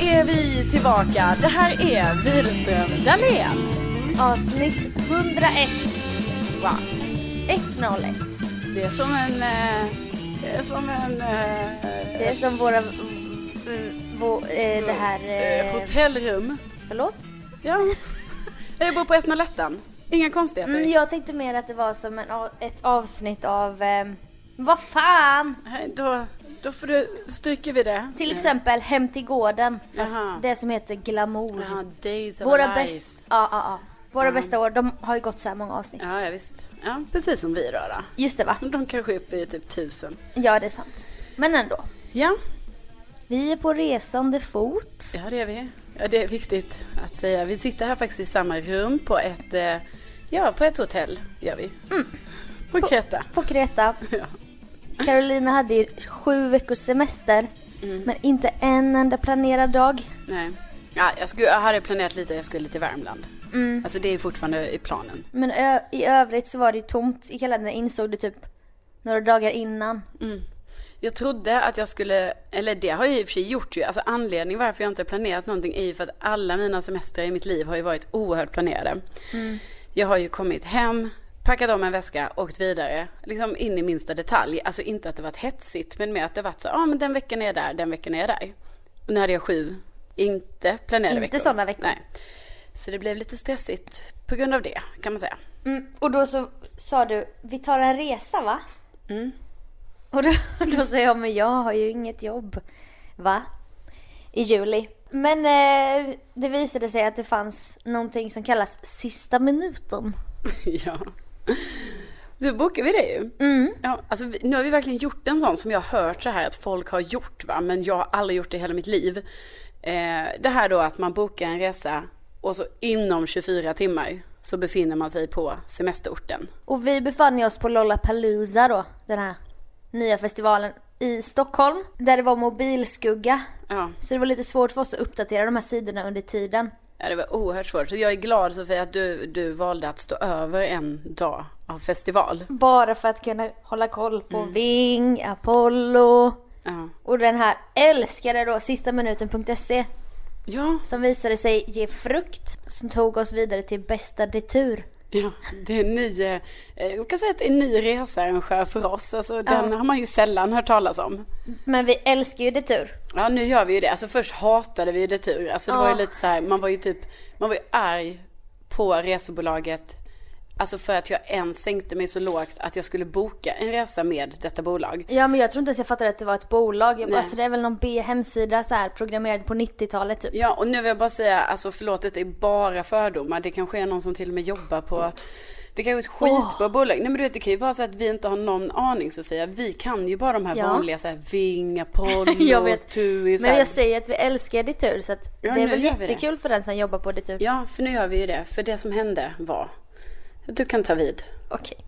Är vi tillbaka. Det här är Widerström Dahlén. Avsnitt 101. Wow. 101. Det är som en... eh, Det är som en... eh, Det är som våra... mm, vå- eh, det här... eh, eh, hotellrum. Förlåt? Ja. Jag bor på 101 Inga konstigheter. Mm, jag tänkte mer att det var som en, ett avsnitt av... Eh, vad fan! Då, då får du, stryker vi det. Till exempel Hem till gården. Fast Jaha. det som heter Glamour. Ja, days of Våra bästa... Ja, ja, ja. Våra bästa år, de har ju gått så här många avsnitt. Ja, ja, visst. Ja, precis som vi då. då. Just det va? De kanske är uppe i typ tusen. Ja, det är sant. Men ändå. Ja, Vi är på resande fot. ja det är vi. Ja, det är viktigt att säga. Vi sitter här faktiskt i samma rum på ett, eh, ja, på ett hotell. Gör vi. På Kreta. På Kreta. Ja. Carolina hade ju sju veckors semester. Mm. Men inte en enda planerad dag. Nej. Ja, jag, skulle, jag hade planerat lite, jag skulle till Värmland. Mm. Alltså det är fortfarande i planen. Men i övrigt så var det ju tomt i kalendern. Insåg du typ några dagar innan. Jag trodde att jag skulle, eller det har jag i och för sig gjort ju. Alltså anledningen varför jag inte har planerat någonting är ju för att alla mina semestrar i mitt liv har ju varit oerhört planerade. Jag har ju kommit hem, packat om en väska, åkt vidare. Liksom in i minsta detalj. Alltså inte att det varit hetsigt, men mer att det varit så, ja ah, men den veckan är jag där, den veckan är jag där. Och nu hade jag sju, inte planerade Inte veckor. sådana veckor. Nej. Så det blev lite stressigt på grund av det, kan man säga. Mm. Och då så sa du, vi tar en resa va? Mm. Och då, då sa jag, men jag har ju inget jobb. Va? I juli. Men eh, det visade sig att det fanns någonting som kallas sista minuten. ja. Så bokar vi det ju. Ja, alltså, nu har vi verkligen gjort en sån som jag har hört så här att folk har gjort va, men jag har aldrig gjort det i hela mitt liv. Eh, det här då att man bokar en resa och så inom 24 timmar så befinner man sig på semesterorten. Och vi befann oss på Lollapalooza då, den här nya festivalen i Stockholm. Där det var mobilskugga. Ja, Så det var lite svårt för oss att uppdatera de här sidorna under tiden. Ja det var oerhört svårt. Så jag är glad Sofia att du, du valde att stå över en dag av festival. Bara för att kunna hålla koll på Ving, Apollo Ja. och den här älskade då sistaminuten.se Ja, som visade sig ge frukt som tog oss vidare till bästa detur. Ja, det är en ny, eh, jag kan säga att det är en ny researrangör för oss. Alltså, den har man ju sällan hört talas om. Men vi älskar ju Detur. Ja, nu gör vi ju det. Alltså först hatade vi ju det tur. Alltså det var ju Ja. lite så här, man var ju typ, man var ju arg på resebolaget. Alltså för att jag ens sänkte mig så lågt att jag skulle boka en resa med detta bolag. Ja men jag tror inte ens jag fattade att det var ett bolag. Jag bara, alltså, det är väl någon B-hemsida så här programmerad på 90-talet typ. Ja, och nu vill jag bara säga, alltså förlåt, det är bara fördomar. Det kanske är någon som till och med jobbar på det kanske är ett skitbra bolag. Nej men du vet det kan ju vara så att vi inte har någon aning Sofia. Vi kan ju bara de här Ja. vanliga så här Ving, Apollo, Jag vet. TUI. Men jag säger att vi älskar Detur så att Ja, det är väl jättekul för den som jobbar på Detur. Ja, för nu gör vi ju det. För det som hände var, du kan ta vid. Okej.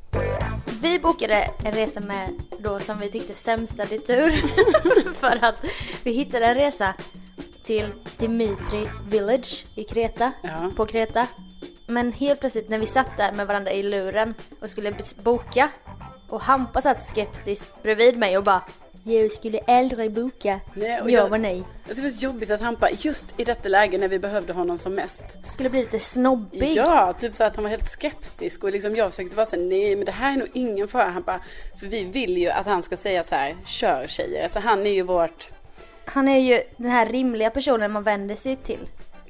Vi bokade en resa med då som vi tyckte sämsta Detur. för att vi hittade en resa till Dimitri Village i Kreta. Ja. På Kreta. Men helt plötsligt när vi satt där med varandra i luren och skulle boka och Hampa satt skeptiskt bredvid mig och bara Jag skulle aldrig boka. Nej, och jag, jag- var nej. Alltså det var så jobbigt att Hampa, just i detta läge när vi behövde honom som mest. Skulle bli lite snobbig. Ja, typ så att han var helt skeptisk och liksom jag försökte vara så här, nej men det här är nog ingen fara. Bara, för vi vill ju att han ska säga så här, kör tjejer. Alltså han är ju vårt, Han är ju den här rimliga personen man vänder sig till.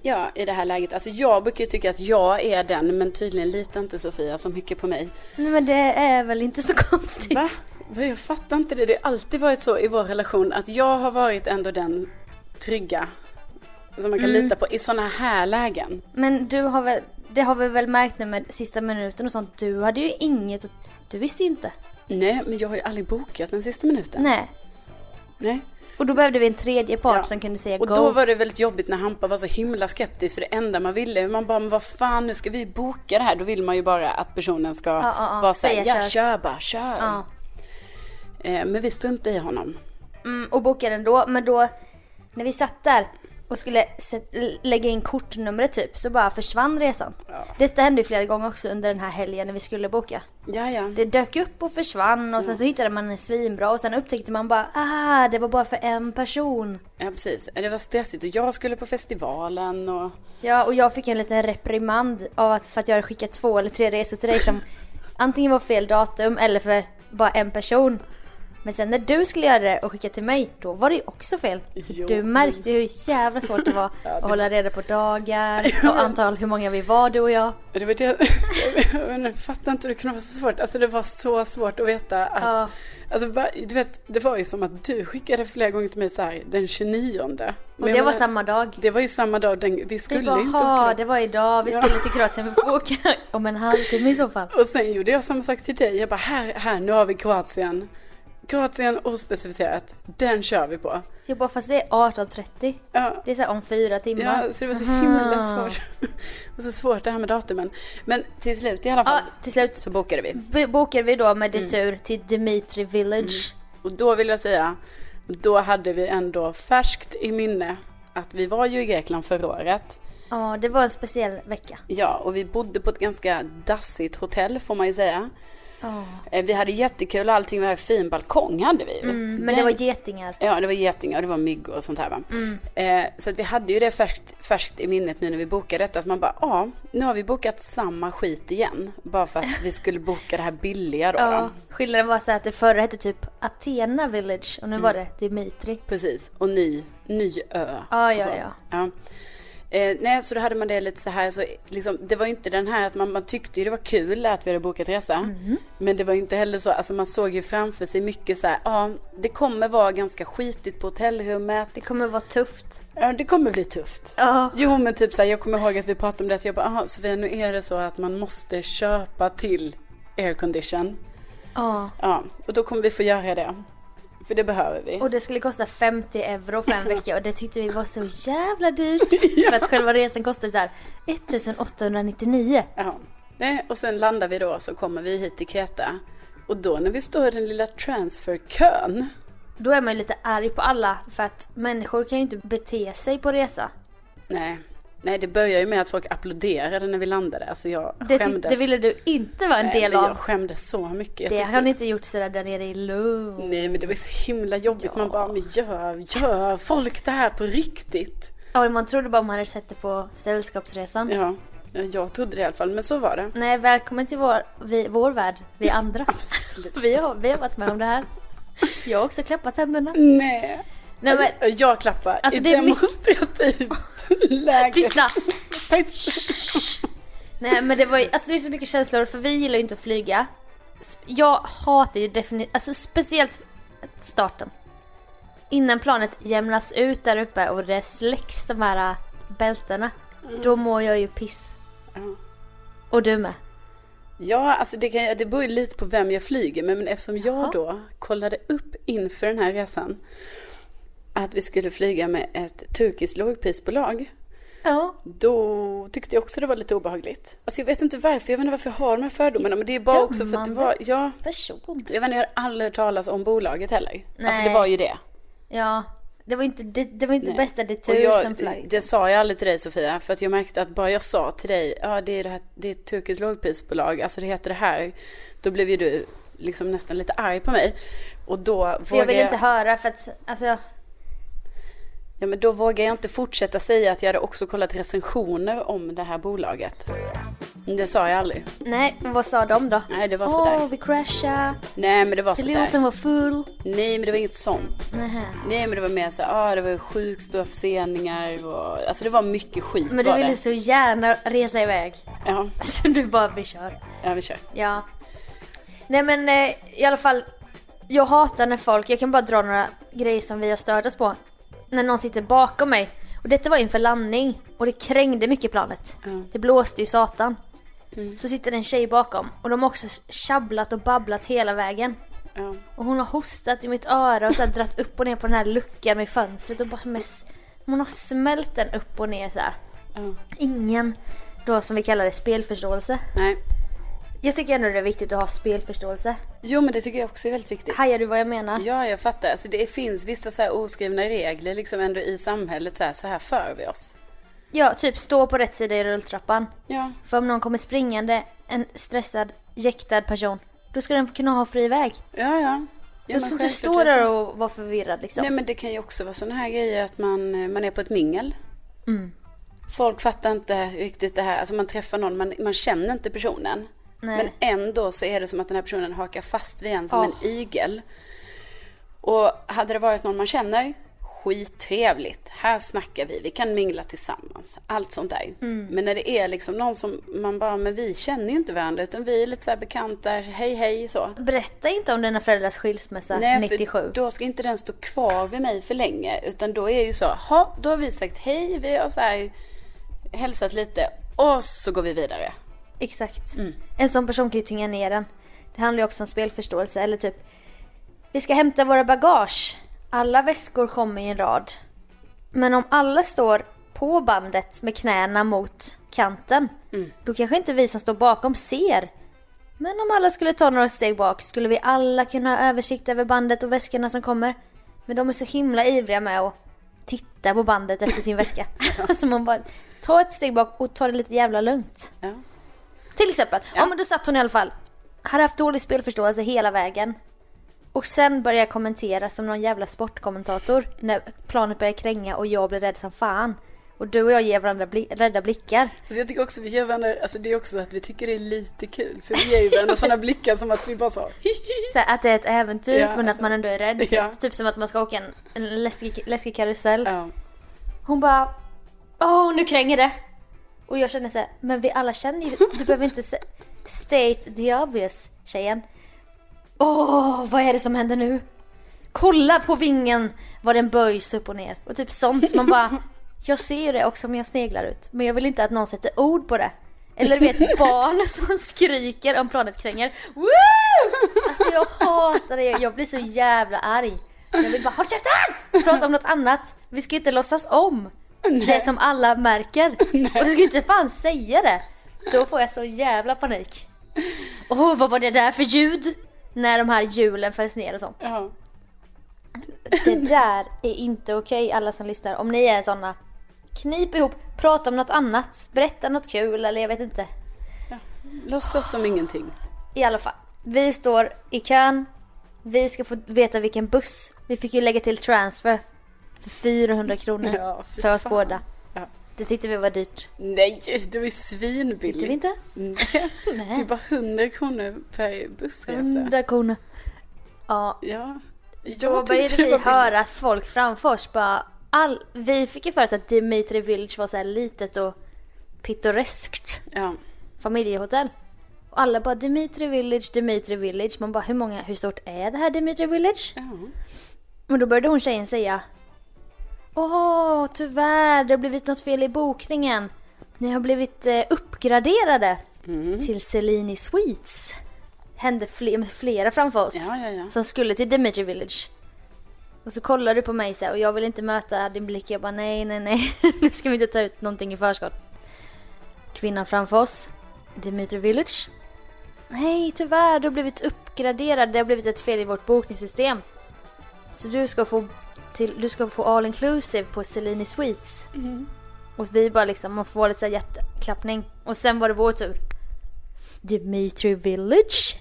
ja i det här läget. Alltså jag brukar ju tycka att jag är den, men tydligen litar inte Sofia så mycket på mig. Nej men det är väl inte så konstigt. Va? Jag fattar inte det. Det har alltid varit så i vår relation att jag har varit ändå den trygga. Som man kan Mm. lita på i sådana här lägen. Men du har väl, det har vi väl märkt nu med sista minuten och sånt. Du hade ju inget, du visste ju inte. Nej, men jag har ju aldrig bokat den sista minuten. Nej. Nej. Och då behövde vi en tredje part Ja. som kunde säga Och go. då var det väldigt jobbigt när Hampa var så himla skeptisk för det enda man ville, man bara, men vad fan nu ska vi boka det här? Då vill man ju bara att personen ska Ja, ja, vara såhär, ja kör." kör bara, kör. Ja. Eh, men vi struntade i honom. Mm, och bokade den då. Men då, när vi satt där och skulle lägga in kortnumret typ så bara försvann resan. Detta hände ju flera gånger också under den här helgen när vi skulle boka. Ja, ja. Det dök upp och försvann och sen så hittade man en svinbra och sen upptäckte man bara ah det var bara för en person. Ja, precis. Det var stressigt och jag skulle på festivalen och Ja och jag fick en liten reprimand av att för att jag hade skickat två eller tre resor till dig som antingen var fel datum eller för bara en person. Men sen när du skulle göra det och skicka till mig, då var det ju också fel. Jo. du märkte ju hur jävla svårt det var att hålla reda på dagar och antal hur många vi var du och jag. det var det, jag fattar inte hur det kunde vara så svårt. Alltså det var så svårt att veta att, Ja. alltså du vet, det var ju som att du skickade flera gånger till mig så här den 29. Och det var menar, samma dag. Det var ju samma dag, den, vi Vi skulle bara, ju inte "Ha, åka. det var idag, vi Ja. skulle till Kroatien, vi får åka om en halvtimme i så fall. Och sen gjorde jag samma sak till dig. Jag bara, här, här, nu har vi Kroatien. Kroatien ospecificerat. Den kör vi på. Jag bara, fast det är 18.30. Ja, Det är så här om fyra timmar. ja så det var så himla svårt. Det var så svårt det här med datumen. Men till slut i alla fall Ja, till slut så bokade vi. b- bokade vi då med detur till Dimitri Village. Och då vill jag säga, då hade vi ändå färskt i minne att vi var ju i Grekland förra året. Ja, det var en speciell vecka. Ja, och vi bodde på ett ganska dassigt hotell får man ju säga. Eh, Vi hade jättekul allting, vi hade fin balkong hade vi. Mm, men det var getingar. Ja, det var getingar och det var mygg och sånt här. Mm. Eh, så att vi hade ju det färskt, färskt i minnet nu när vi bokade detta. Att man bara, ja, nu har vi bokat samma skit igen. Bara för att vi skulle boka det här billiga då. Ja, då. skillnaden var så att det förra hette typ Athena Village och nu var det Dimitri. Precis, och ny, ny ö. Och ja, ja. ja. Eh, nej, så då hade man det lite så här, så liksom, det var inte den här att man, man tyckte ju det var kul att vi hade bokat resa. Mhm. Men det var inte heller så, alltså man såg ju framför sig mycket så här, ja, det kommer vara ganska skitigt på hotellrummet. Det kommer vara tufft. Ja, det kommer bli tufft. Ja. Jo, men typ så här, jag kommer ihåg att vi pratade om det, att jag bara, aha, Sofia, nu är det så att man måste köpa till aircondition. Ja. Ja, och då kommer vi få göra det. För det behöver vi. Och det skulle kosta 50 euro för en vecka och det tyckte vi var så jävla dyrt. För att själva resan kostade så här 1899. Ja. Nej, och sen landar vi då så kommer vi hit till Kreta. Och då när vi står i den lilla transferkön. Då är man ju lite arg på alla för att människor kan ju inte bete sig på resa. Nej, nej det börjar ju med att folk applåderade när vi landade. Alltså jag Det, skämdes. det ville du inte vara en Nej, del Jag av. skämdes så mycket. Jag Det tyckte- har ni inte gjort sådär där nere i Lund. Nej men det var så himla jobbigt. Man bara, men gör, gör folk det här på riktigt? Ja, man trodde bara man hade sett det på Sällskapsresan. Ja. Ja, Jag trodde det i alla fall, men så var det. Nej, välkommen till vår, vi, vår värld, vi andra. vi, har, vi har varit med om det här. Jag har också klappat händerna. Nej. Nej men, Jag klappar Alltså, i det är mitt- demonstrativt läge. tystna! Tyst. Nej men det var ju, alltså det är så mycket känslor för vi gillar ju inte att flyga. Jag hatar ju definitivt, alltså speciellt starten. Innan planet jämnas ut där uppe och det släcks de här bältena. Då mår jag ju piss. Ja. Och du med. Ja, alltså det, kan, det beror ju lite på vem jag flyger med, men eftersom jag då kollade upp inför den här resan att vi skulle flyga med ett turkiskt lågprisbolag, Ja. då tyckte jag också det var lite obehagligt. Alltså jag vet inte varför, jag vet inte varför jag har de här fördomarna, men det är bara också för att det var, ja, Person. jag vet inte, jag har aldrig hört talas om bolaget heller. Alltså det Nej. var ju det. Ja. Det var inte, det, det var inte Nej. bästa det Och tur jag, som flög. Det sa jag aldrig till dig Sofia, för att jag märkte att bara jag sa till dig, ja det är, det här, det är ett turkiskt lågprisbolag, alltså det heter det här, då blev ju du liksom nästan lite arg på mig. Och då För jag vågade jag, inte höra för att, alltså, ja, men då vågar jag inte fortsätta säga att jag hade också kollat recensioner om det här bolaget. Det sa jag aldrig. nej, vad sa de då? Nej, det var Åh, sådär. vi crashade, Nej, men det var piloten sådär. var full. Nej, men det var inget sånt. Nähä. Nej, men det var mer så här, ah, det var sjukt stora förseningar och, alltså det var mycket skit Men du ville det. så gärna resa iväg. Ja, Så du bara, vi kör. ja, vi kör. Ja. Nej men eh, i alla fall. Jag hatar när folk, jag kan bara dra några grejer som vi har stört oss på. När någon sitter bakom mig. Och detta var inför landning. Och det krängde mycket planet. Ja. Det blåste ju satan. Så sitter det en tjej bakom. Och de har också tjabblat och babblat hela vägen. Ja. Och hon har hostat i mitt öra och så dratt upp och ner på den här luckan med fönstret. Och bara med, hon har smält den upp och ner så. Ingen, då som vi kallar det, spelförståelse. Nej. Jag tycker ändå det är viktigt att ha spelförståelse. Jo, men det tycker jag också är väldigt viktigt. Hajar du vad jag menar? Ja, jag fattar. Alltså, det finns vissa så oskrivna regler liksom ändå i samhället. Så här, så här för vi oss. Ja, typ stå på rätt sida i rulltrappan. Ja, För om någon kommer springande, en stressad, jäktad person, då ska den kunna ha fri väg. ja, ja. ja du ska inte stå där och vara förvirrad liksom. Nej, men det kan ju också vara sådana här grejer att man, man är på ett mingel. Mm. Folk fattar inte riktigt det här. Alltså man träffar någon, man, man känner inte personen. Nej. Men ändå så är det som att den här personen hakar fast vid en som Ja. en igel. Och hade det varit någon man känner, skittrevligt. Här snackar vi, vi kan mingla tillsammans. Allt sånt där. Mm. Men när det är liksom någon som man bara, men vi känner ju inte varandra utan vi är lite så här bekanta, hej hej så. Berätta inte om dina föräldrars skilsmässa Nej, 97. för då ska inte den stå kvar vid mig för länge. Utan då är ju så, ha, då har vi sagt hej, vi har så här hälsat lite och så går vi vidare. Exakt. Mm. En sån person kan ju tynga ner en. Det handlar ju också om spelförståelse. Eller typ, vi ska hämta våra bagage. Alla väskor kommer i en rad. Men om alla står på bandet med knäna mot kanten. Mm. Då kanske inte vi som står bakom ser. Men om alla skulle ta några steg bak skulle vi alla kunna ha översikt över bandet och väskorna som kommer. Men de är så himla ivriga med att titta på bandet efter sin väska. så man bara, ta ett steg bak och ta det lite jävla lugnt. Ja. Till exempel, ja. men då satt hon i alla fall, hade haft dålig spelförståelse hela vägen. Och sen började jag kommentera som någon jävla sportkommentator när planet började kränga och jag blev rädd som fan. Och du och jag ger varandra bli- rädda blickar. Fast jag tycker också vi ger varandra, alltså det är också att vi tycker det är lite kul. För vi ger ju varandra sådana blickar som att vi bara så, Så att det är ett äventyr Ja, men att alltså. man ändå är rädd. Typ, Ja. typ som att man ska åka en, en läskig, läskig karusell. ja. Hon bara Åh nu kränger det! Och jag känner så här, men vi alla känner ju, du behöver inte state the obvious tjejen. Åh, vad är det som händer nu? Kolla på vingen vad den böjs upp och ner. Och typ sånt. Man bara, jag ser ju det också men jag sneglar ut. Men jag vill inte att någon sätter ord på det. Eller du vet barn som skriker om planet kränger. Woo! Alltså jag hatar det, jag blir så jävla arg. Jag vill bara, håll käften! Prata om något annat. Vi ska ju inte låtsas om det som alla märker. Och du ska inte fan säga det. Då får jag så jävla panik. Åh, vad var det där för ljud? När de här hjulen fälls ner och sånt. ja. Det där är inte okej alla som lyssnar. Om ni är såna. Knip ihop, prata om något annat. Berätta något kul eller jag vet inte. Låtsas som ingenting. I alla fall. Vi står i kön. Vi ska få veta vilken buss. Vi fick ju lägga till transfer. För 400 kronor. Ja, fy för oss fan. båda. Ja. Det tyckte vi var dyrt. Nej, det var ju svinbilligt. Tyckte vi inte? Nej. Det är bara 100 kronor per bussresa. 100 kronor. Ja, Ja. då Jag började tyckte det vi var höra att folk framför oss bara... All, vi fick ju för oss att Dimitri Village var så här litet och pittoreskt Ja. familjehotell. Och alla bara Dimitri Village, Dimitri Village. Man bara hur många, hur stort är det här Dimitri Village? ja. Men då började hon tjejen säga Åh, tyvärr, det har blivit något fel i bokningen. Ni har blivit eh, uppgraderade till Cellini Suites. Hände med flera framför oss. Ja, ja, ja. Som skulle till Dimitri Village. Och så kollar du på mig så här, och jag vill inte möta din blick. Jag bara nej, nej, nej. nu ska vi inte ta ut någonting i förskott. Kvinnan framför oss. Dimitri Village. Nej, tyvärr, du har blivit uppgraderad. Det har blivit ett fel i vårt bokningssystem. Så du ska få, till, du ska få all inclusive på Cellini Suites. Och vi bara liksom, man får lite så här hjärtklappning. Och sen var det vår tur. Dimitri Village.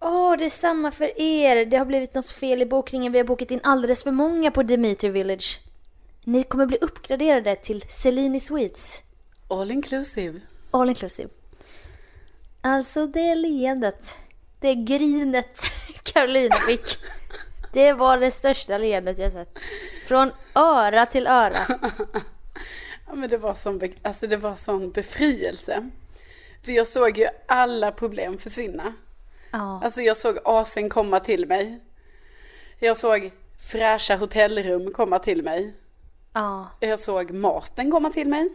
Åh, det är samma för er. Det har blivit något fel i bokningen. Vi har bokat in alldeles för många på Dimitri Village. Ni kommer bli uppgraderade till Cellini Suites. All inclusive. All inclusive. Alltså det leendet. Det grinet Carolina fick. Det var det största leendet jag sett. Från öra till öra. Ja, men det var sån, alltså det var sån befrielse. För jag såg ju alla problem försvinna. Ja. Alltså jag såg asen komma till mig. Jag såg fräscha hotellrum komma till mig. ja. Jag såg maten komma till mig.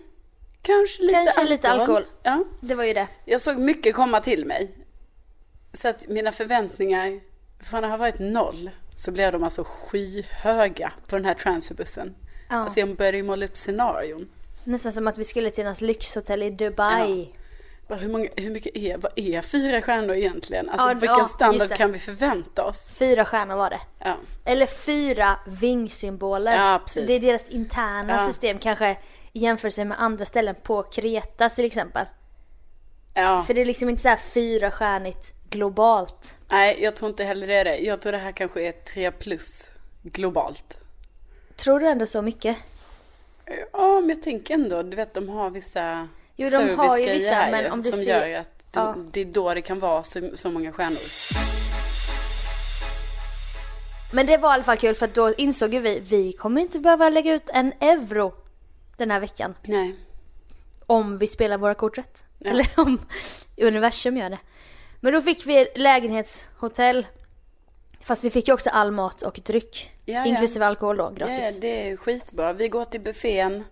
Kanske lite Kanske alkohol. lite alkohol. Ja. Det var ju det. Jag såg mycket komma till mig. Så att mina förväntningar, från att ha varit noll, så blev de alltså skyhöga på den här transferbussen. Ja. Alltså jag började ju måla upp scenarion. Nästan som att vi skulle till något lyxhotell i Dubai. Bara hur, många, hur mycket är, vad är fyra stjärnor egentligen? Alltså Ja, vilken ja, standard kan vi förvänta oss? Fyra stjärnor var det. Ja. Eller fyra vingsymboler. Ja, så det är deras interna Ja. system kanske i jämförelse med andra ställen på Kreta till exempel. ja. För det är liksom inte så här fyrastjärnigt globalt. Nej, jag tror inte heller det är det. Jag tror det här kanske är tre plus globalt. Tror du ändå så mycket? Ja, men jag tänker ändå, du vet de har vissa Jo, de har ju vissa, här men ju, om du som ser- gör att du, Ja. det är då det kan vara så, så många stjärnor. Men det var i alla fall kul för då insåg ju vi, vi kommer inte behöva lägga ut en euro den här veckan. Nej. Om vi spelar våra kort rätt. Ja. Eller om universum gör det. Men då fick vi lägenhetshotell. Fast vi fick ju också all mat och dryck. Ja, ja. inklusive alkohol då, Ja, gratis. det är skitbra. Vi går till buffén.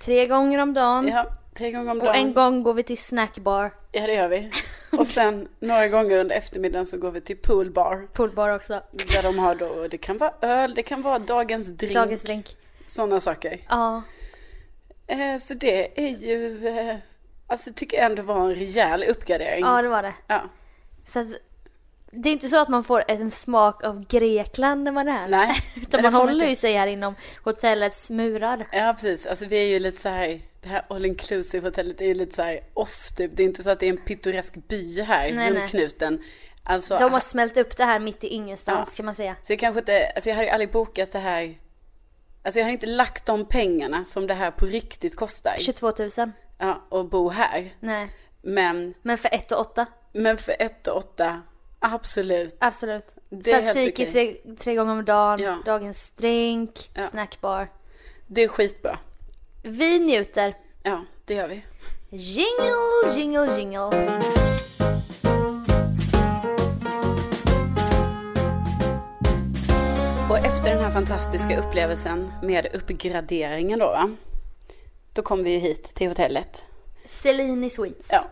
Tre gånger om dagen. Ja, tre gånger om och dagen. en gång går vi till snackbar. Ja, det gör vi. Och sen några gånger under eftermiddagen så går vi till poolbar. Poolbar också. Där de har då, det kan vara öl, det kan vara dagens drink. Dagens drink. Sådana saker. Ja. Eh, så det är ju, eh, alltså tycker jag ändå var en rejäl uppgradering. ja, det var det. Ja. Så att, det är inte så att man får en smak av Grekland när man är här. Nej, Utan man håller ju sig här inom hotellets murar. Ja, precis. Alltså vi är ju lite så här, det här all inclusive hotellet är ju lite så här off typ. Det är inte så att det är en pittoresk by här Nej, runt nej. knuten. Alltså, De har smält upp det här mitt i ingenstans Ja. kan man säga. Så jag kanske inte, alltså jag hade ju aldrig bokat det här. Alltså jag har inte lagt de pengarna som det här på riktigt kostar. 22 000. Ja, och bo här. Nej. Men, Men för ett och åtta. men för ett och åtta, absolut. Absolut. Det är helt Tzatziki okej. tre, tre gånger om dagen. Ja. Dagens drink. Ja. Snackbar. Det är skitbra. Vi njuter. Ja, det gör vi. Jingle, jingle, jingle. Och efter den här fantastiska upplevelsen med uppgraderingen då, va? Då kom vi ju hit till hotellet. Cellini Sweets. Ja,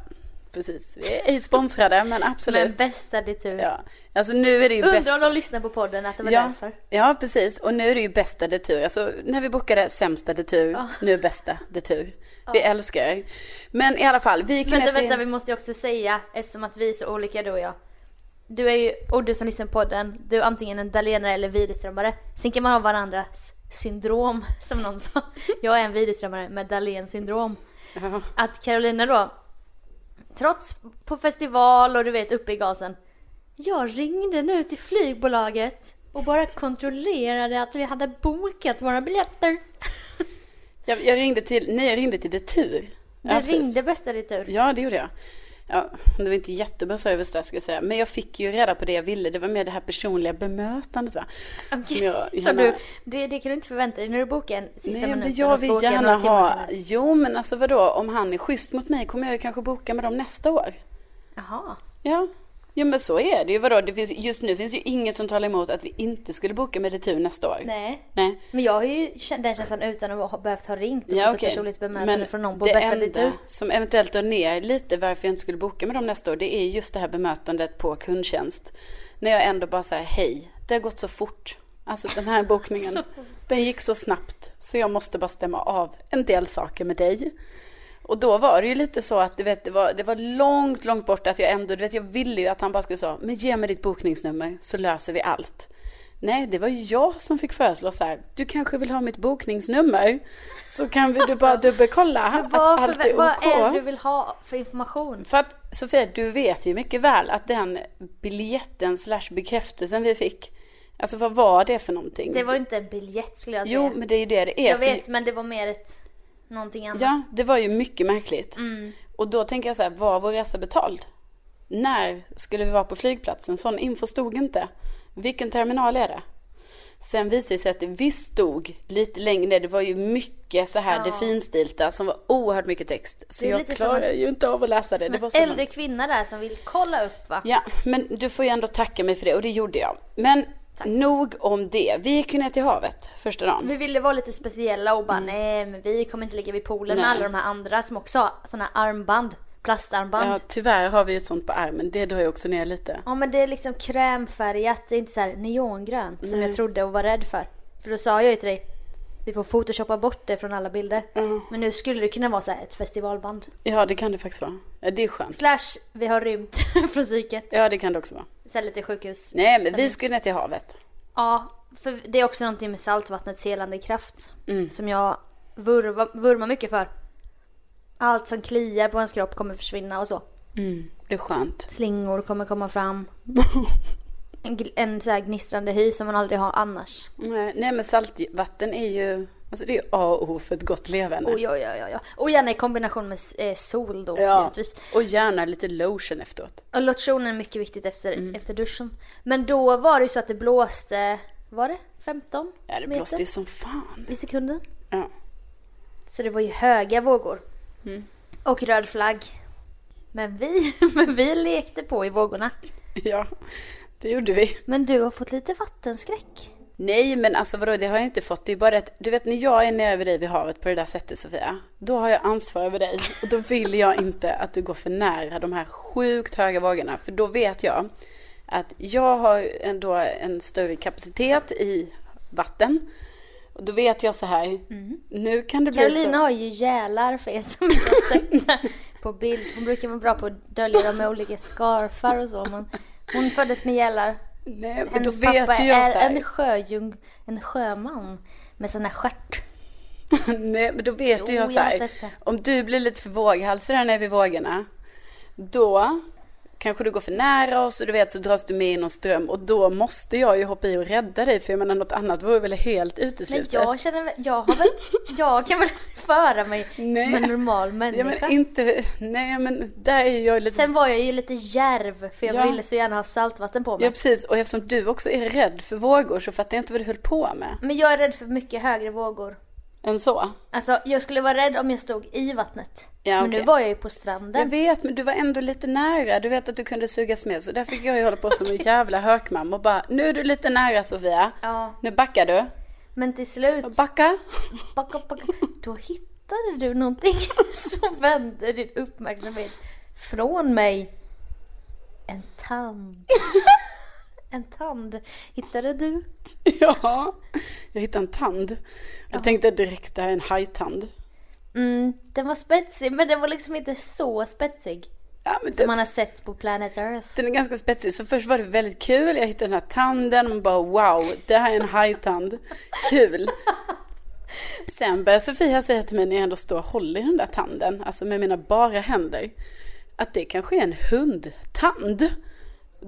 precis. Vi är sponsrade, men absolut. Men bästa det tur. Ja, alltså nu är det ju bäst. Undrar om de lyssnar på podden att det var Ja, därför. ja, precis. Och nu är det ju bästa detur. Alltså när vi bokade sämsta detur, nu är bästa detur. Vi älskar er. Men i alla fall, vi gick Vänta, till... vänta, vi måste ju också säga, eftersom att vi är så olika du och jag. Du är ju, och du som lyssnar på podden, du är antingen en Dahlénare eller Widerströmare. Sen kan man ha varandras syndrom, som någon sa. Jag är en Widerströmare med Dahlén syndrom. Ja. Att Carolina då, trots på festival och du vet uppe i gasen. Jag ringde nu till flygbolaget och bara kontrollerade att vi hade bokat våra biljetter. Jag, jag ringde till, nej jag ringde till Detur. Du Ja, precis. ringde bästa ditt tur. Ja, det gjorde jag. Ja, det var inte jättebra service där ska jag säga. Men jag fick ju reda på det jag ville. Det var mer det här personliga bemötandet va. Som jag Så gärna- du, det, det kan du inte förvänta dig när du bokar en sista Nej, minuten jag så vill gärna ha... Jo, men alltså vadå? Om han är schysst mot mig kommer jag ju kanske boka med dem nästa år. Jaha. Ja. Jo, men så är det ju. Vadå? Det finns, just nu finns ju inget som talar emot att vi inte skulle boka med retur nästa år. Nej. Nej. Men jag har ju den känslan utan att ha behövt ha ringt och Ja, fått okej. ett personligt bemötande Men från någon på bästa enda ditt tur. som eventuellt drar ner lite varför jag inte skulle boka med dem nästa år, det är just det här bemötandet på kundtjänst. När jag ändå bara säger hej, det har gått så fort. Alltså den här bokningen, den gick så snabbt. Så jag måste bara stämma av en del saker med dig. Och då var det ju lite så att du vet, det var, det var långt, långt bort att jag ändå, du vet, jag ville ju att han bara skulle säga, men ge mig ditt bokningsnummer så löser vi allt. Nej, det var ju jag som fick föreslå så här, du kanske vill ha mitt bokningsnummer? Så kan vi du bara dubbelkolla Men att vad, allt är vad OK. är det du vill ha för information? För att Sofia, du vet ju mycket väl att den biljetten slash bekräftelsen vi fick, alltså vad var det för någonting? Det var inte en biljett skulle jag säga. Jo, men det är ju det det är. jag vet, men det var mer ett någonting annat. Ja, det var ju mycket märkligt. Mm. Och då tänker jag så här, var vår resa betald? När skulle vi vara på flygplatsen? Sån info stod inte. Vilken terminal är det? Sen visade det sig att det visst stod lite längre ner. Det var ju mycket så här Ja. det finstilta som var oerhört mycket text. Så jag klarar en- ju inte av att läsa det. Som det en var så äldre långt. kvinna där som vill kolla upp va? Ja, men du får ju ändå tacka mig för det och det gjorde jag. Men nog om det. Vi gick ju ner till havet första dagen. Vi ville vara lite speciella och bara nej men vi kommer inte ligga vid poolen med Mm. Nej. alla de här andra som också har såna här armband. Plastarmband. Ja, Ja. tyvärr har vi ju ett sånt på armen. Det drar ju också ner lite. men det är liksom krämfärgat, det är inte så här neongrönt som jag trodde och var rädd för. För då sa jag ju till dig, vi får photoshoppa bort det från alla bilder. Men nu skulle det kunna vara så ett festivalband. Ja, det kan det faktiskt vara. Ja, det är skönt. Slash, vi har rymt från psyket. Ja, det kan det också vara. Så lite sjukhus. Nej, men vi skulle ner till havet. Ja, för det är också någonting med saltvattnets helande kraft. Mm. Som jag vurva, vurmar mycket för. Allt som kliar på ens kropp kommer försvinna och så. Det är skönt. Slingor kommer komma fram. En, en så här gnistrande hy som man aldrig har annars. Nej, nej, men saltvatten är ju... Alltså det är A och O för ett gott leverne. Oj, oj, oj. oj. Och gärna i kombination med eh, sol då ja. givetvis. Och gärna lite lotion efteråt. Och lotionen är mycket viktigt efter, Mm. efter duschen. Men då var det ju så att det blåste, var det 15 Ja, det meter blåste ju som fan. i sekunden? Ja. Så det var ju höga vågor. Mm. Och röd flagg. Men vi, men vi lekte på i vågorna. ja, det gjorde vi. Men du har fått lite vattenskräck. Nej, men alltså vadå, det har jag inte fått. Det är bara att, du vet när jag är nere vid dig vid havet på det där sättet Sofia, då har jag ansvar över dig. Och då vill jag inte att du går för nära de här sjukt höga vågorna. För då vet jag att jag har ändå en större kapacitet i vatten. Och då vet jag så här, nu kan det bli Carolina så. har ju gälar för er som inte har sett det på bild. Hon brukar vara bra på att dölja dem med olika scarfar och så. Men hon föddes med gälar. Nej, men då Hennes vet pappa jag är så här. en sjöjung, en sjöman med sån här stjärt. Nej, men då vet Jo, ju jag så här. Om du blir lite för våghalsig där nere vid vågorna. Då kanske du går för nära oss och du vet så dras du med i någon ström. Och då måste jag ju hoppa i och rädda dig. För jag menar något annat vore väl helt Men uteslutet. jag känner jag har väl, jag kan väl föra mig Nej. som en normal Ja, människa. men inte, nej men där är jag lite... Sen var jag ju lite järv för jag Ja. ville så gärna ha saltvatten på mig. Ja precis, och eftersom du också är rädd för vågor så fattar jag inte vad du höll på med. Men jag är rädd för mycket högre vågor. Än så. Alltså jag skulle vara rädd om jag stod i vattnet. Ja, Men nu var jag ju på Jag stranden. vet, men du var ändå lite nära. Du vet att du kunde sugas med. Så där fick jag ju hålla på som en jävla hökmam och bara, nu är du lite nära Sofia. Ja. Nu backar du. Men till slut, Backa. backa, backa, då hittade du någonting som vände din uppmärksamhet från mig. En tand. En tand. Hittade du? Ja, jag hittade en tand. Jag tänkte direkt det här är en hajtand. Mm, den var spetsig men den var liksom inte så spetsig. Ja, Som det, man har sett på Planet Earth. Den är ganska spetsig. Så först var det väldigt kul. Jag hittade den här tanden och bara wow, det här är en hajtand. Kul. Sen börjar Sofia säga till mig när jag ändå står och håller i den där tanden, alltså med mina bara händer, att det kanske är en hundtand.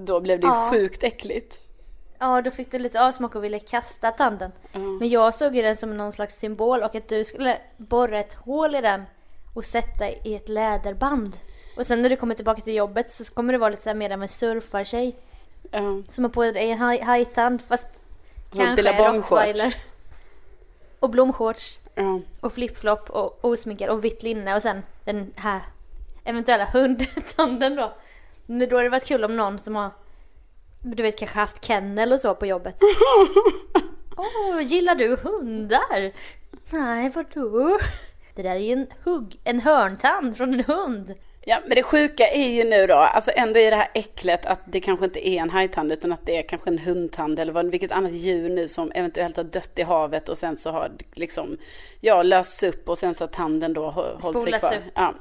Då blev det Ja. sjukt äckligt. Ja, då fick du lite avsmak och ville kasta tanden. Men jag såg ju den som någon slags symbol och att du skulle borra ett hål i den och sätta i ett läderband. Och sen när du kommer tillbaka till jobbet så kommer du vara lite så här mer av en surfartjej. Ja. Som har på dig en haj- hajtand fast Och kanske rottweiler. Och blomshorts. Ja. Och flipflop och osminkad och vitt linne och sen den här eventuella hundtanden då. Men då hade det varit kul om någon som har du vet kanske haft kennel och så på jobbet. Åh, gillar du hundar? Nej, vadå? Det där är ju en hugg, en hörntand från en hund. Ja, men det sjuka är ju nu då, alltså ändå i det här äcklet att det kanske inte är en hajtand utan att det är kanske en hundtand eller vad, vilket annat djur nu som eventuellt har dött i havet och sen så har liksom, ja, lösts upp och sen så har tanden då hå- hållit sig kvar. upp. Ja.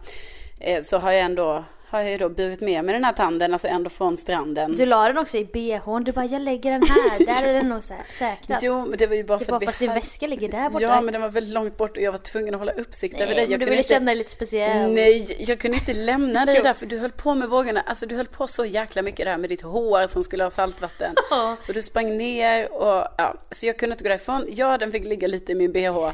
Eh, Så har jag ändå, har jag ju då burit med mig den här tanden, alltså ändå från stranden. Du la den också i bhn, du bara jag lägger den här, där är den nog sä- säkrast. Jo, men det var ju bara det för var att vi fast din väska ligger där borta. Ja, men den var väldigt långt bort och jag var tvungen att hålla uppsikt över Nej, dig. men Jag du ville inte- känna dig lite speciell. Nej, jag kunde inte lämna dig där för du höll på med vågorna. Alltså du höll på så jäkla mycket där med ditt hår som skulle ha saltvatten. Och du sprang ner och ja, så jag kunde inte gå därifrån. Ja, den fick ligga lite i min bh.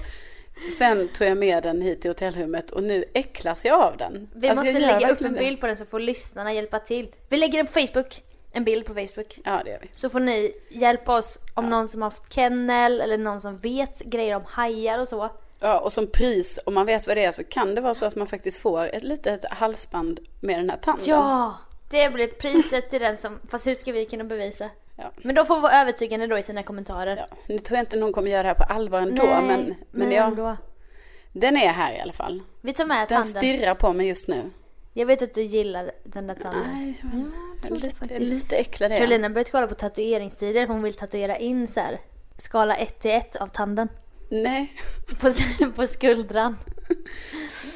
Sen tog jag med den hit till hotellrummet och nu äcklas jag av den. Vi Alltså, måste lägga upp en bild på den så får lyssnarna hjälpa till. Vi lägger den på Facebook. En bild på Facebook. Ja, det gör vi. Så får ni hjälpa oss om någon som har haft kennel eller någon som vet grejer om hajar och så. Ja, och som pris, om man vet vad det är, så kan det vara så att man faktiskt får ett litet halsband med den här tanden. Ja! Det blir priset till den som... Fast hur ska vi kunna bevisa? Ja. Men de får vara övertygande då i sina kommentarer. Ja, nu tror jag inte någon kommer göra det här på allvar ändå, Nej, men, men, men ja, ändå. den är här i alla fall. Vi tar med Den tanden. stirrar på mig just nu. Jag vet att du gillar den där tanden. Nej, jag jag tror det lite, äcklad är jag. Carolina har börjat kolla på tatueringstider. Hon vill tatuera in så här skala 1 till 1 av tanden. Nej, På, på skuldran.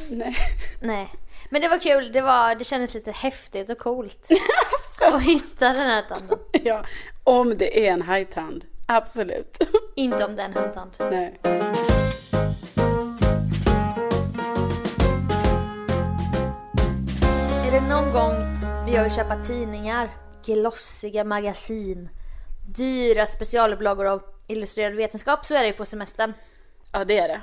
nej. Nej. Men det var kul. Det, var, det kändes lite häftigt och coolt. att hitta den här tanden. Ja, om det är en hajtand. Absolut. Inte om det är en hundtand. Nej. Är det någon gång jag vill köpa tidningar, glossiga magasin, dyra specialupplagor av illustrerad vetenskap så är det ju på semestern. Ja, det är det.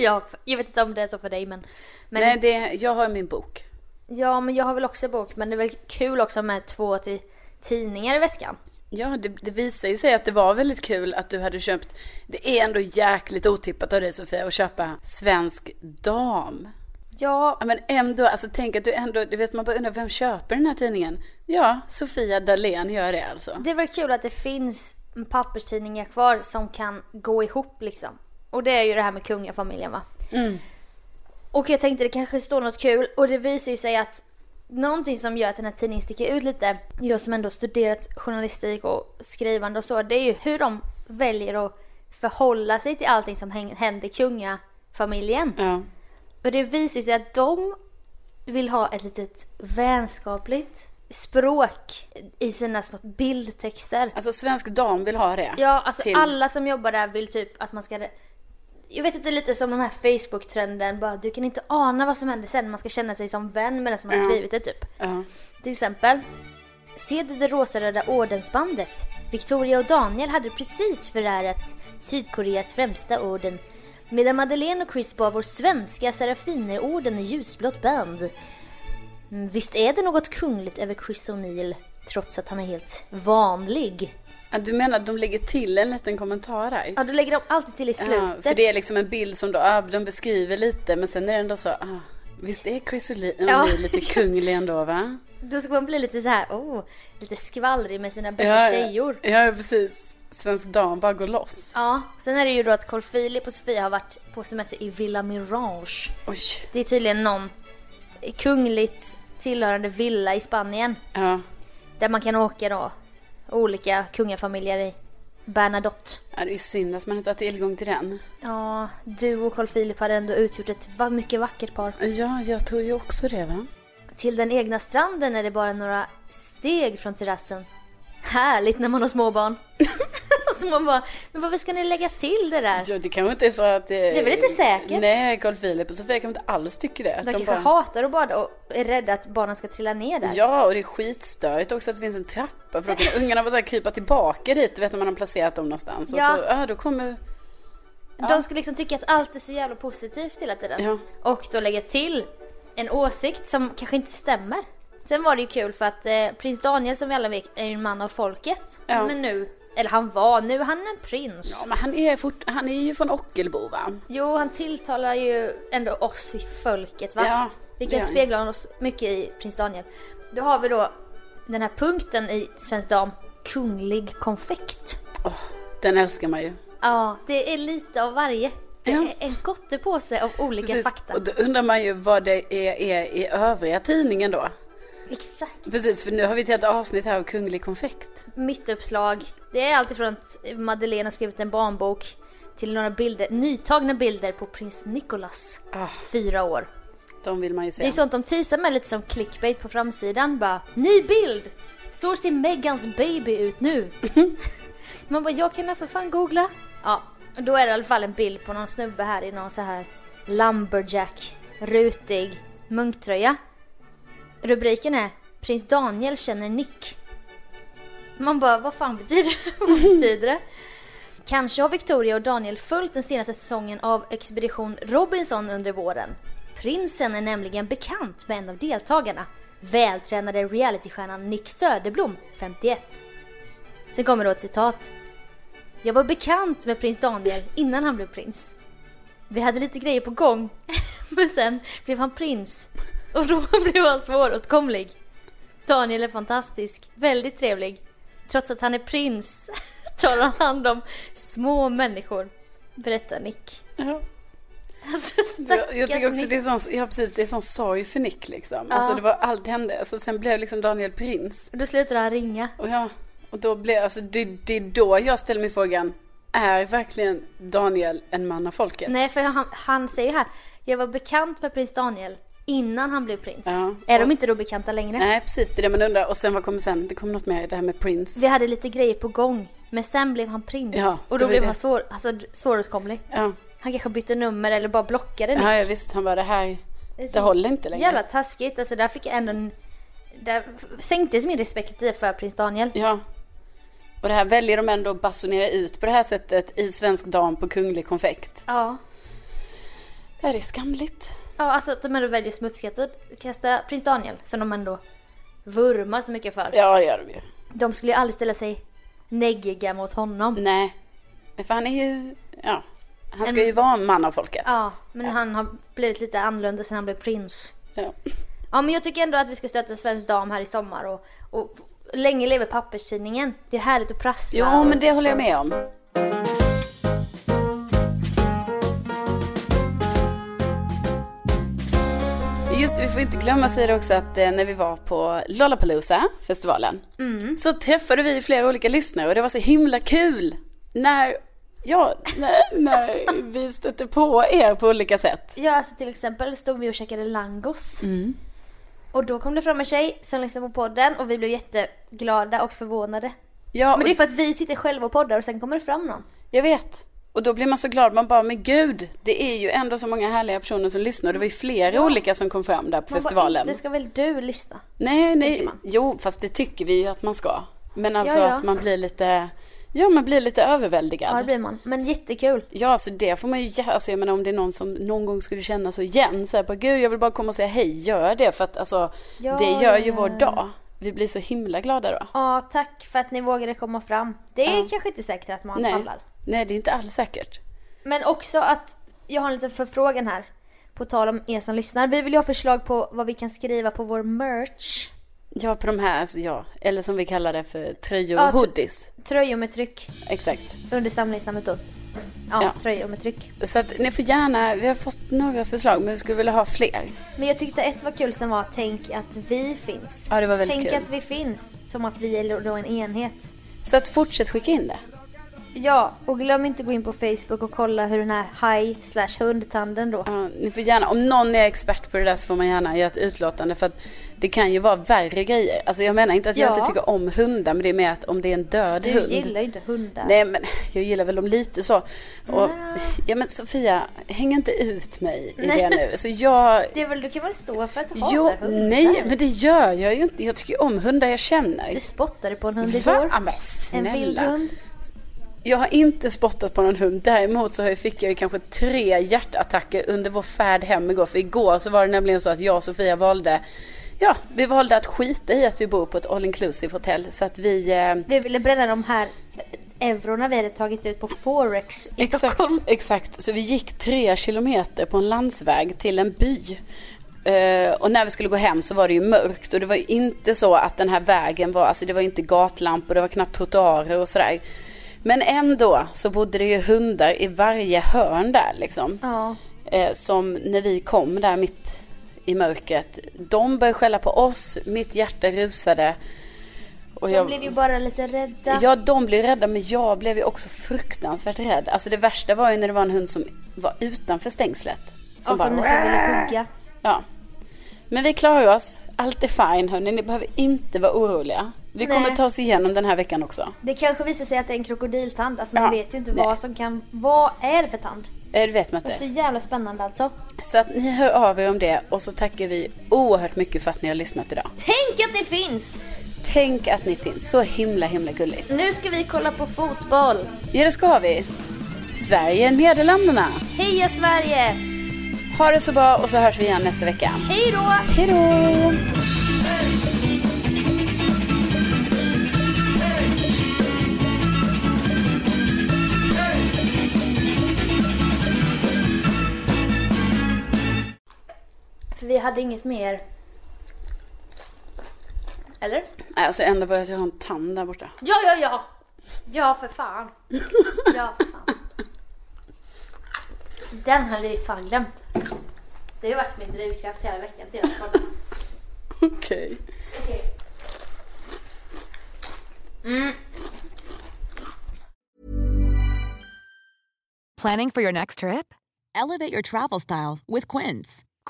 ja, jag vet inte om det är så för dig men... men Nej, det, jag har min bok. Ja, men jag har väl också bok men det är väl kul också med två till tidningar i väskan. Ja, det, det visar ju sig att det var väldigt kul att du hade köpt. Det är ändå jäkligt otippat av dig Sofia att köpa Svensk Dam. Ja, Ja, men ändå, alltså tänk att du ändå, du vet man bara undrar vem köper den här tidningen? Ja, Sofia Dalén gör det alltså. det är väl kul att det finns papperstidningar kvar som kan gå ihop liksom. Och det är ju det här med kungafamiljen va. Och jag tänkte det kanske står något kul och det visar ju sig att någonting som gör att den här tidningen sticker ut lite, jag som ändå studerat journalistik och skrivande och så, det är ju hur de väljer att förhålla sig till allting som händer kungafamiljen. Ja. Och det visar sig att de vill ha ett litet vänskapligt språk i sina små bildtexter. Alltså Svensk Dam vill ha det. Ja, alltså till- alla som jobbar där vill typ att man ska... Jag vet inte, lite som de här Facebook-trenden, bara du kan inte ana vad som händer sen, man ska känna sig som vän med den som har skrivit det typ. Ja. Till exempel, ser du det rosaröda ordensbandet? Victoria och Daniel hade precis förärats Sydkoreas främsta orden medan Madeleine och Chris bar vår svenska Serafinerorden i ljusblått band. Mm, Visst är det något kungligt över Chris O'Neill trots att han är helt vanlig? Ja, Du menar att de lägger till en liten kommentar där? Ja, då lägger de alltid till i Ja, slutet. för det är liksom en bild som då, ah, de beskriver lite, men sen är det ändå så, ah, visst är Chris O'Neill Ja. lite kunglig ändå va? Då ska man bli lite så här, oh, lite skvallrig med sina bästa tjejor. Ja, ja, precis. Svensk Dam bara går loss. Ja, sen är det ju då att Carl Philip och Sofia har varit på semester i Villa Mirage. Oj. Det är tydligen någon kungligt tillhörande villa i Spanien. Ja. Där man kan åka då olika kungafamiljer i. Bernadotte. ja, det är synd att man inte har tillgång till den. Ja, du och Carl Philip hade ändå utgjort ett mycket vackert par. Ja, jag tror ju också det va? Till den egna stranden är det bara några steg från terrassen. Härligt när man har småbarn. Så man bara, men varför ska ni lägga till det där? Ja, det kanske inte är så att... Det, är väl inte säkert? Nej, Carl Philip och Sofia kanske inte alls tycker det. De, kanske hatar att bada och är rädda att barnen ska trilla ner där. Ja, och det är skitstörigt också att det finns en trappa för då kan ungarna bara så här krypa tillbaka dit, du vet när man har placerat dem någonstans. Ja. Och så, ja, då kommer... De skulle liksom tycka att allt är så jävla positivt hela tiden. Ja. Och då lägga till en åsikt som kanske inte stämmer. Sen var det ju kul för att eh, prins Daniel som vi alla vet är en man av folket. Ja. Men nu, eller han var, nu är han en prins. Ja, men han är, fort, han är ju från Ockelbo va? Jo, han tilltalar ju ändå oss i folket va? Ja, vi det kan gör han. spegla oss mycket i prins Daniel. Då har vi då den här punkten i Svensk Dam, kunglig konfekt. Åh, den älskar man ju. Ja, det är lite av varje. Det Ja. är en gottepåse av olika Precis. fakta. Och då undrar man ju vad det är, är i övriga tidningen då. Exakt. Precis, för nu har vi ett helt avsnitt här av kunglig konfekt. Mittuppslag. Det är alltid från att Madeleine har skrivit en barnbok till några bilder, nytagna bilder på prins Nicholas. Ah. Fyra år. De vill man ju se. Det är sånt de teasar med lite som clickbait på framsidan. Bara, ny bild! Så ser Megans baby ut nu. Man bara, jag kan för fan googla. Ja, då är det i alla fall en bild på någon snubbe här i någon så här lumberjack, rutig munktröja. Rubriken är Prins Daniel känner Nick. Man bara, vad fan betyder det? vad betyder det? Kanske har Victoria och Daniel följt den senaste säsongen av Expedition Robinson under våren. Prinsen är nämligen bekant med en av deltagarna, vältränade realitystjärnan Nick Söderblom, 51. Sen kommer då ett citat. Jag var bekant med prins Daniel innan han blev prins. Vi hade lite grejer på gång, men sen blev han prins och då blev han svåråtkomlig. Daniel är fantastisk, väldigt trevlig. Trots att han är prins tar han hand om små människor, berättar Nick. Ja. Alltså Jag, jag tycker också Nick. det är sån, ja, precis, det är sån sorg för Nick liksom. Alltså det var, allt hände. Alltså, sen blev liksom Daniel prins. Och Då slutade han ringa. Och ja, och då blev, alltså det, det är då jag ställer mig frågan. Är verkligen Daniel en man av folket? Nej, för han, han säger här, jag var bekant med prins Daniel innan han blev prins. Ja. Är de inte då bekanta längre? Nej, precis. Det är det man undrar. Och sen vad kommer sen? Det kommer något mer, det här med Prince. Vi hade lite grejer på gång, men sen blev han prins. Ja, och det då blev det. han svår, alltså, svåråtkomlig. Ja, Han kanske bytte nummer eller bara blockade Nick. ja, ja visst. Han bara, det här, är det så håller inte längre. Jävla taskigt, alltså där fick jag ändå en... Där sänktes min respekt lite för prins Daniel. Ja. Och det här väljer de ändå att basunera ut på det här sättet i Svensk Dam på Kunglig Konfekt. Ja. Är det skamligt? Ja, alltså att de ändå väljer smutskasta prins Daniel, som de ändå vurmar så mycket för. Ja, det gör de ju. De skulle ju aldrig ställa sig neggiga mot honom. Nej. För han är ju, ja. Han ska En- ju vara en man av folket. Ja, men han har blivit lite annorlunda sen han blev prins. Ja. Ja, men jag tycker ändå att vi ska stötta Svensk Dam här i sommar och, och länge lever papperstidningen. Det är härligt att prassla. Jo, och- men det håller jag med om. Får inte glömma säga också att eh, när vi var på Lollapalooza-festivalen så träffade vi flera olika lyssnare och det var så himla kul när, ja, när, när vi stötte på er på olika sätt. Ja, alltså till exempel stod vi och käkade langos. Mm. Och då kom det fram en tjej som lyssnade på podden och vi blev jätteglada och förvånade. Ja, Men det är för att vi sitter själva och poddar och sen kommer det fram någon. jag vet. Och då blir man så glad, man bara, men gud, det är ju ändå så många härliga personer som lyssnar. Det var ju flera olika som kom fram där på Man festivalen. Bara, inte ska väl du lyssna? Nej, nej. Jo, fast det tycker vi ju att man ska. Men alltså Ja, ja. att man blir lite, ja man blir lite överväldigad. Ja, det blir man. Men jättekul. Ja, så det får man ju, alltså jag menar om det är någon som någon gång skulle känna så igen, så här bara gud jag vill bara komma och säga hej, gör det för att alltså Ja, det gör ju ja, vår ja. dag. Vi blir så himla glada då. Ja, tack för att ni vågade komma fram. Det är Ja. kanske inte säkert att man Nej. pallar. Nej, det är inte alls säkert. Men också att jag har en liten förfrågan här. På tal om er som lyssnar. Vi vill ju ha förslag på vad vi kan skriva på vår merch. Ja, på de här, alltså, ja. Eller som vi kallar det för tröjor Ja, och t- hoodies. Tröjor med tryck. Exakt. Under samlingsnamnet då. Ja, Ja. tröjor med tryck. Så att ni får gärna, vi har fått några förslag men vi skulle vilja ha fler. Men jag tyckte ett var kul som var tänk att vi finns. Ja, det var väldigt tänk kul. att vi finns. Som att vi är då en enhet. Så att fortsätt skicka in det. Ja, och glöm inte att gå in på Facebook och kolla hur den här haj slash hundtanden då. Ja, ni får gärna, om någon är expert på det där så får man gärna göra ett utlåtande för att det kan ju vara värre grejer. Alltså jag menar inte att jag Ja. inte tycker om hundar men det är mer att om det är en död Du hund. gillar ju inte hundar. Nej men jag gillar väl dem lite så. Och, ja men Sofia, häng inte ut mig i det nu. Så jag, Det är väl, du kan väl stå för att du hatar jo, hundar? nej men det gör jag ju inte. Jag tycker om hundar jag känner. Du spottade på en hund Va? igår. Ja, men En snälla. vild hund. Jag har inte spottat på någon hund. Däremot så fick jag ju kanske tre hjärtattacker under vår färd hem igår. För igår så var det nämligen så att jag och Sofia valde Ja, vi valde att skita i att vi bor på ett all inclusive hotell. Så att vi... Eh, Vi ville bränna de här eurona vi hade tagit ut på Forex i exakt, Stockholm. exakt. Så vi gick tre kilometer på en landsväg till en by. Eh, och när vi skulle gå hem så var det ju mörkt och det var ju inte så att den här vägen var, alltså det var inte gatlampor, det var knappt trottoarer och sådär. Men ändå så bodde det ju hundar i varje hörn där liksom. Ja. Eh, som när vi kom där mitt i mörkret. De började skälla på oss, mitt hjärta rusade. Och De blev ju bara lite rädda. Ja, de blev rädda men jag blev ju också fruktansvärt rädd. Alltså det värsta var ju när det var en hund som var utanför stängslet. Som, som nästan ville hugga. Ja. Men vi klarar oss. Allt är fine hörni. Ni behöver inte vara oroliga. Vi Nej. kommer ta oss igenom den här veckan också. Det kanske visar sig att det är en krokodiltand. Alltså man Ja, vet ju inte nej. vad som kan... Vad är det för tand? Eh, Det vet man Det är inte. så jävla spännande alltså. Så att ni hör av er om det och så tackar vi oerhört mycket för att ni har lyssnat idag. Tänk att det finns! Tänk att ni finns. Så himla himla gulligt. Nu ska vi kolla på fotboll. Ja, det ska vi. Sverige, Nederländerna. Heja Sverige! Ha det så bra och så hörs vi igen nästa vecka. Hej då! Hej då! Hade inget mer. Eller? Nej, Alltså ändå var att jag har en tand där borta. Ja, ja, ja! Ja, för fan. Ja, för fan. Den hade vi fan glömt. Det har ju varit min drivkraft hela veckan till att. Okej. Planning for your next trip? Elevate your travel style with Quince.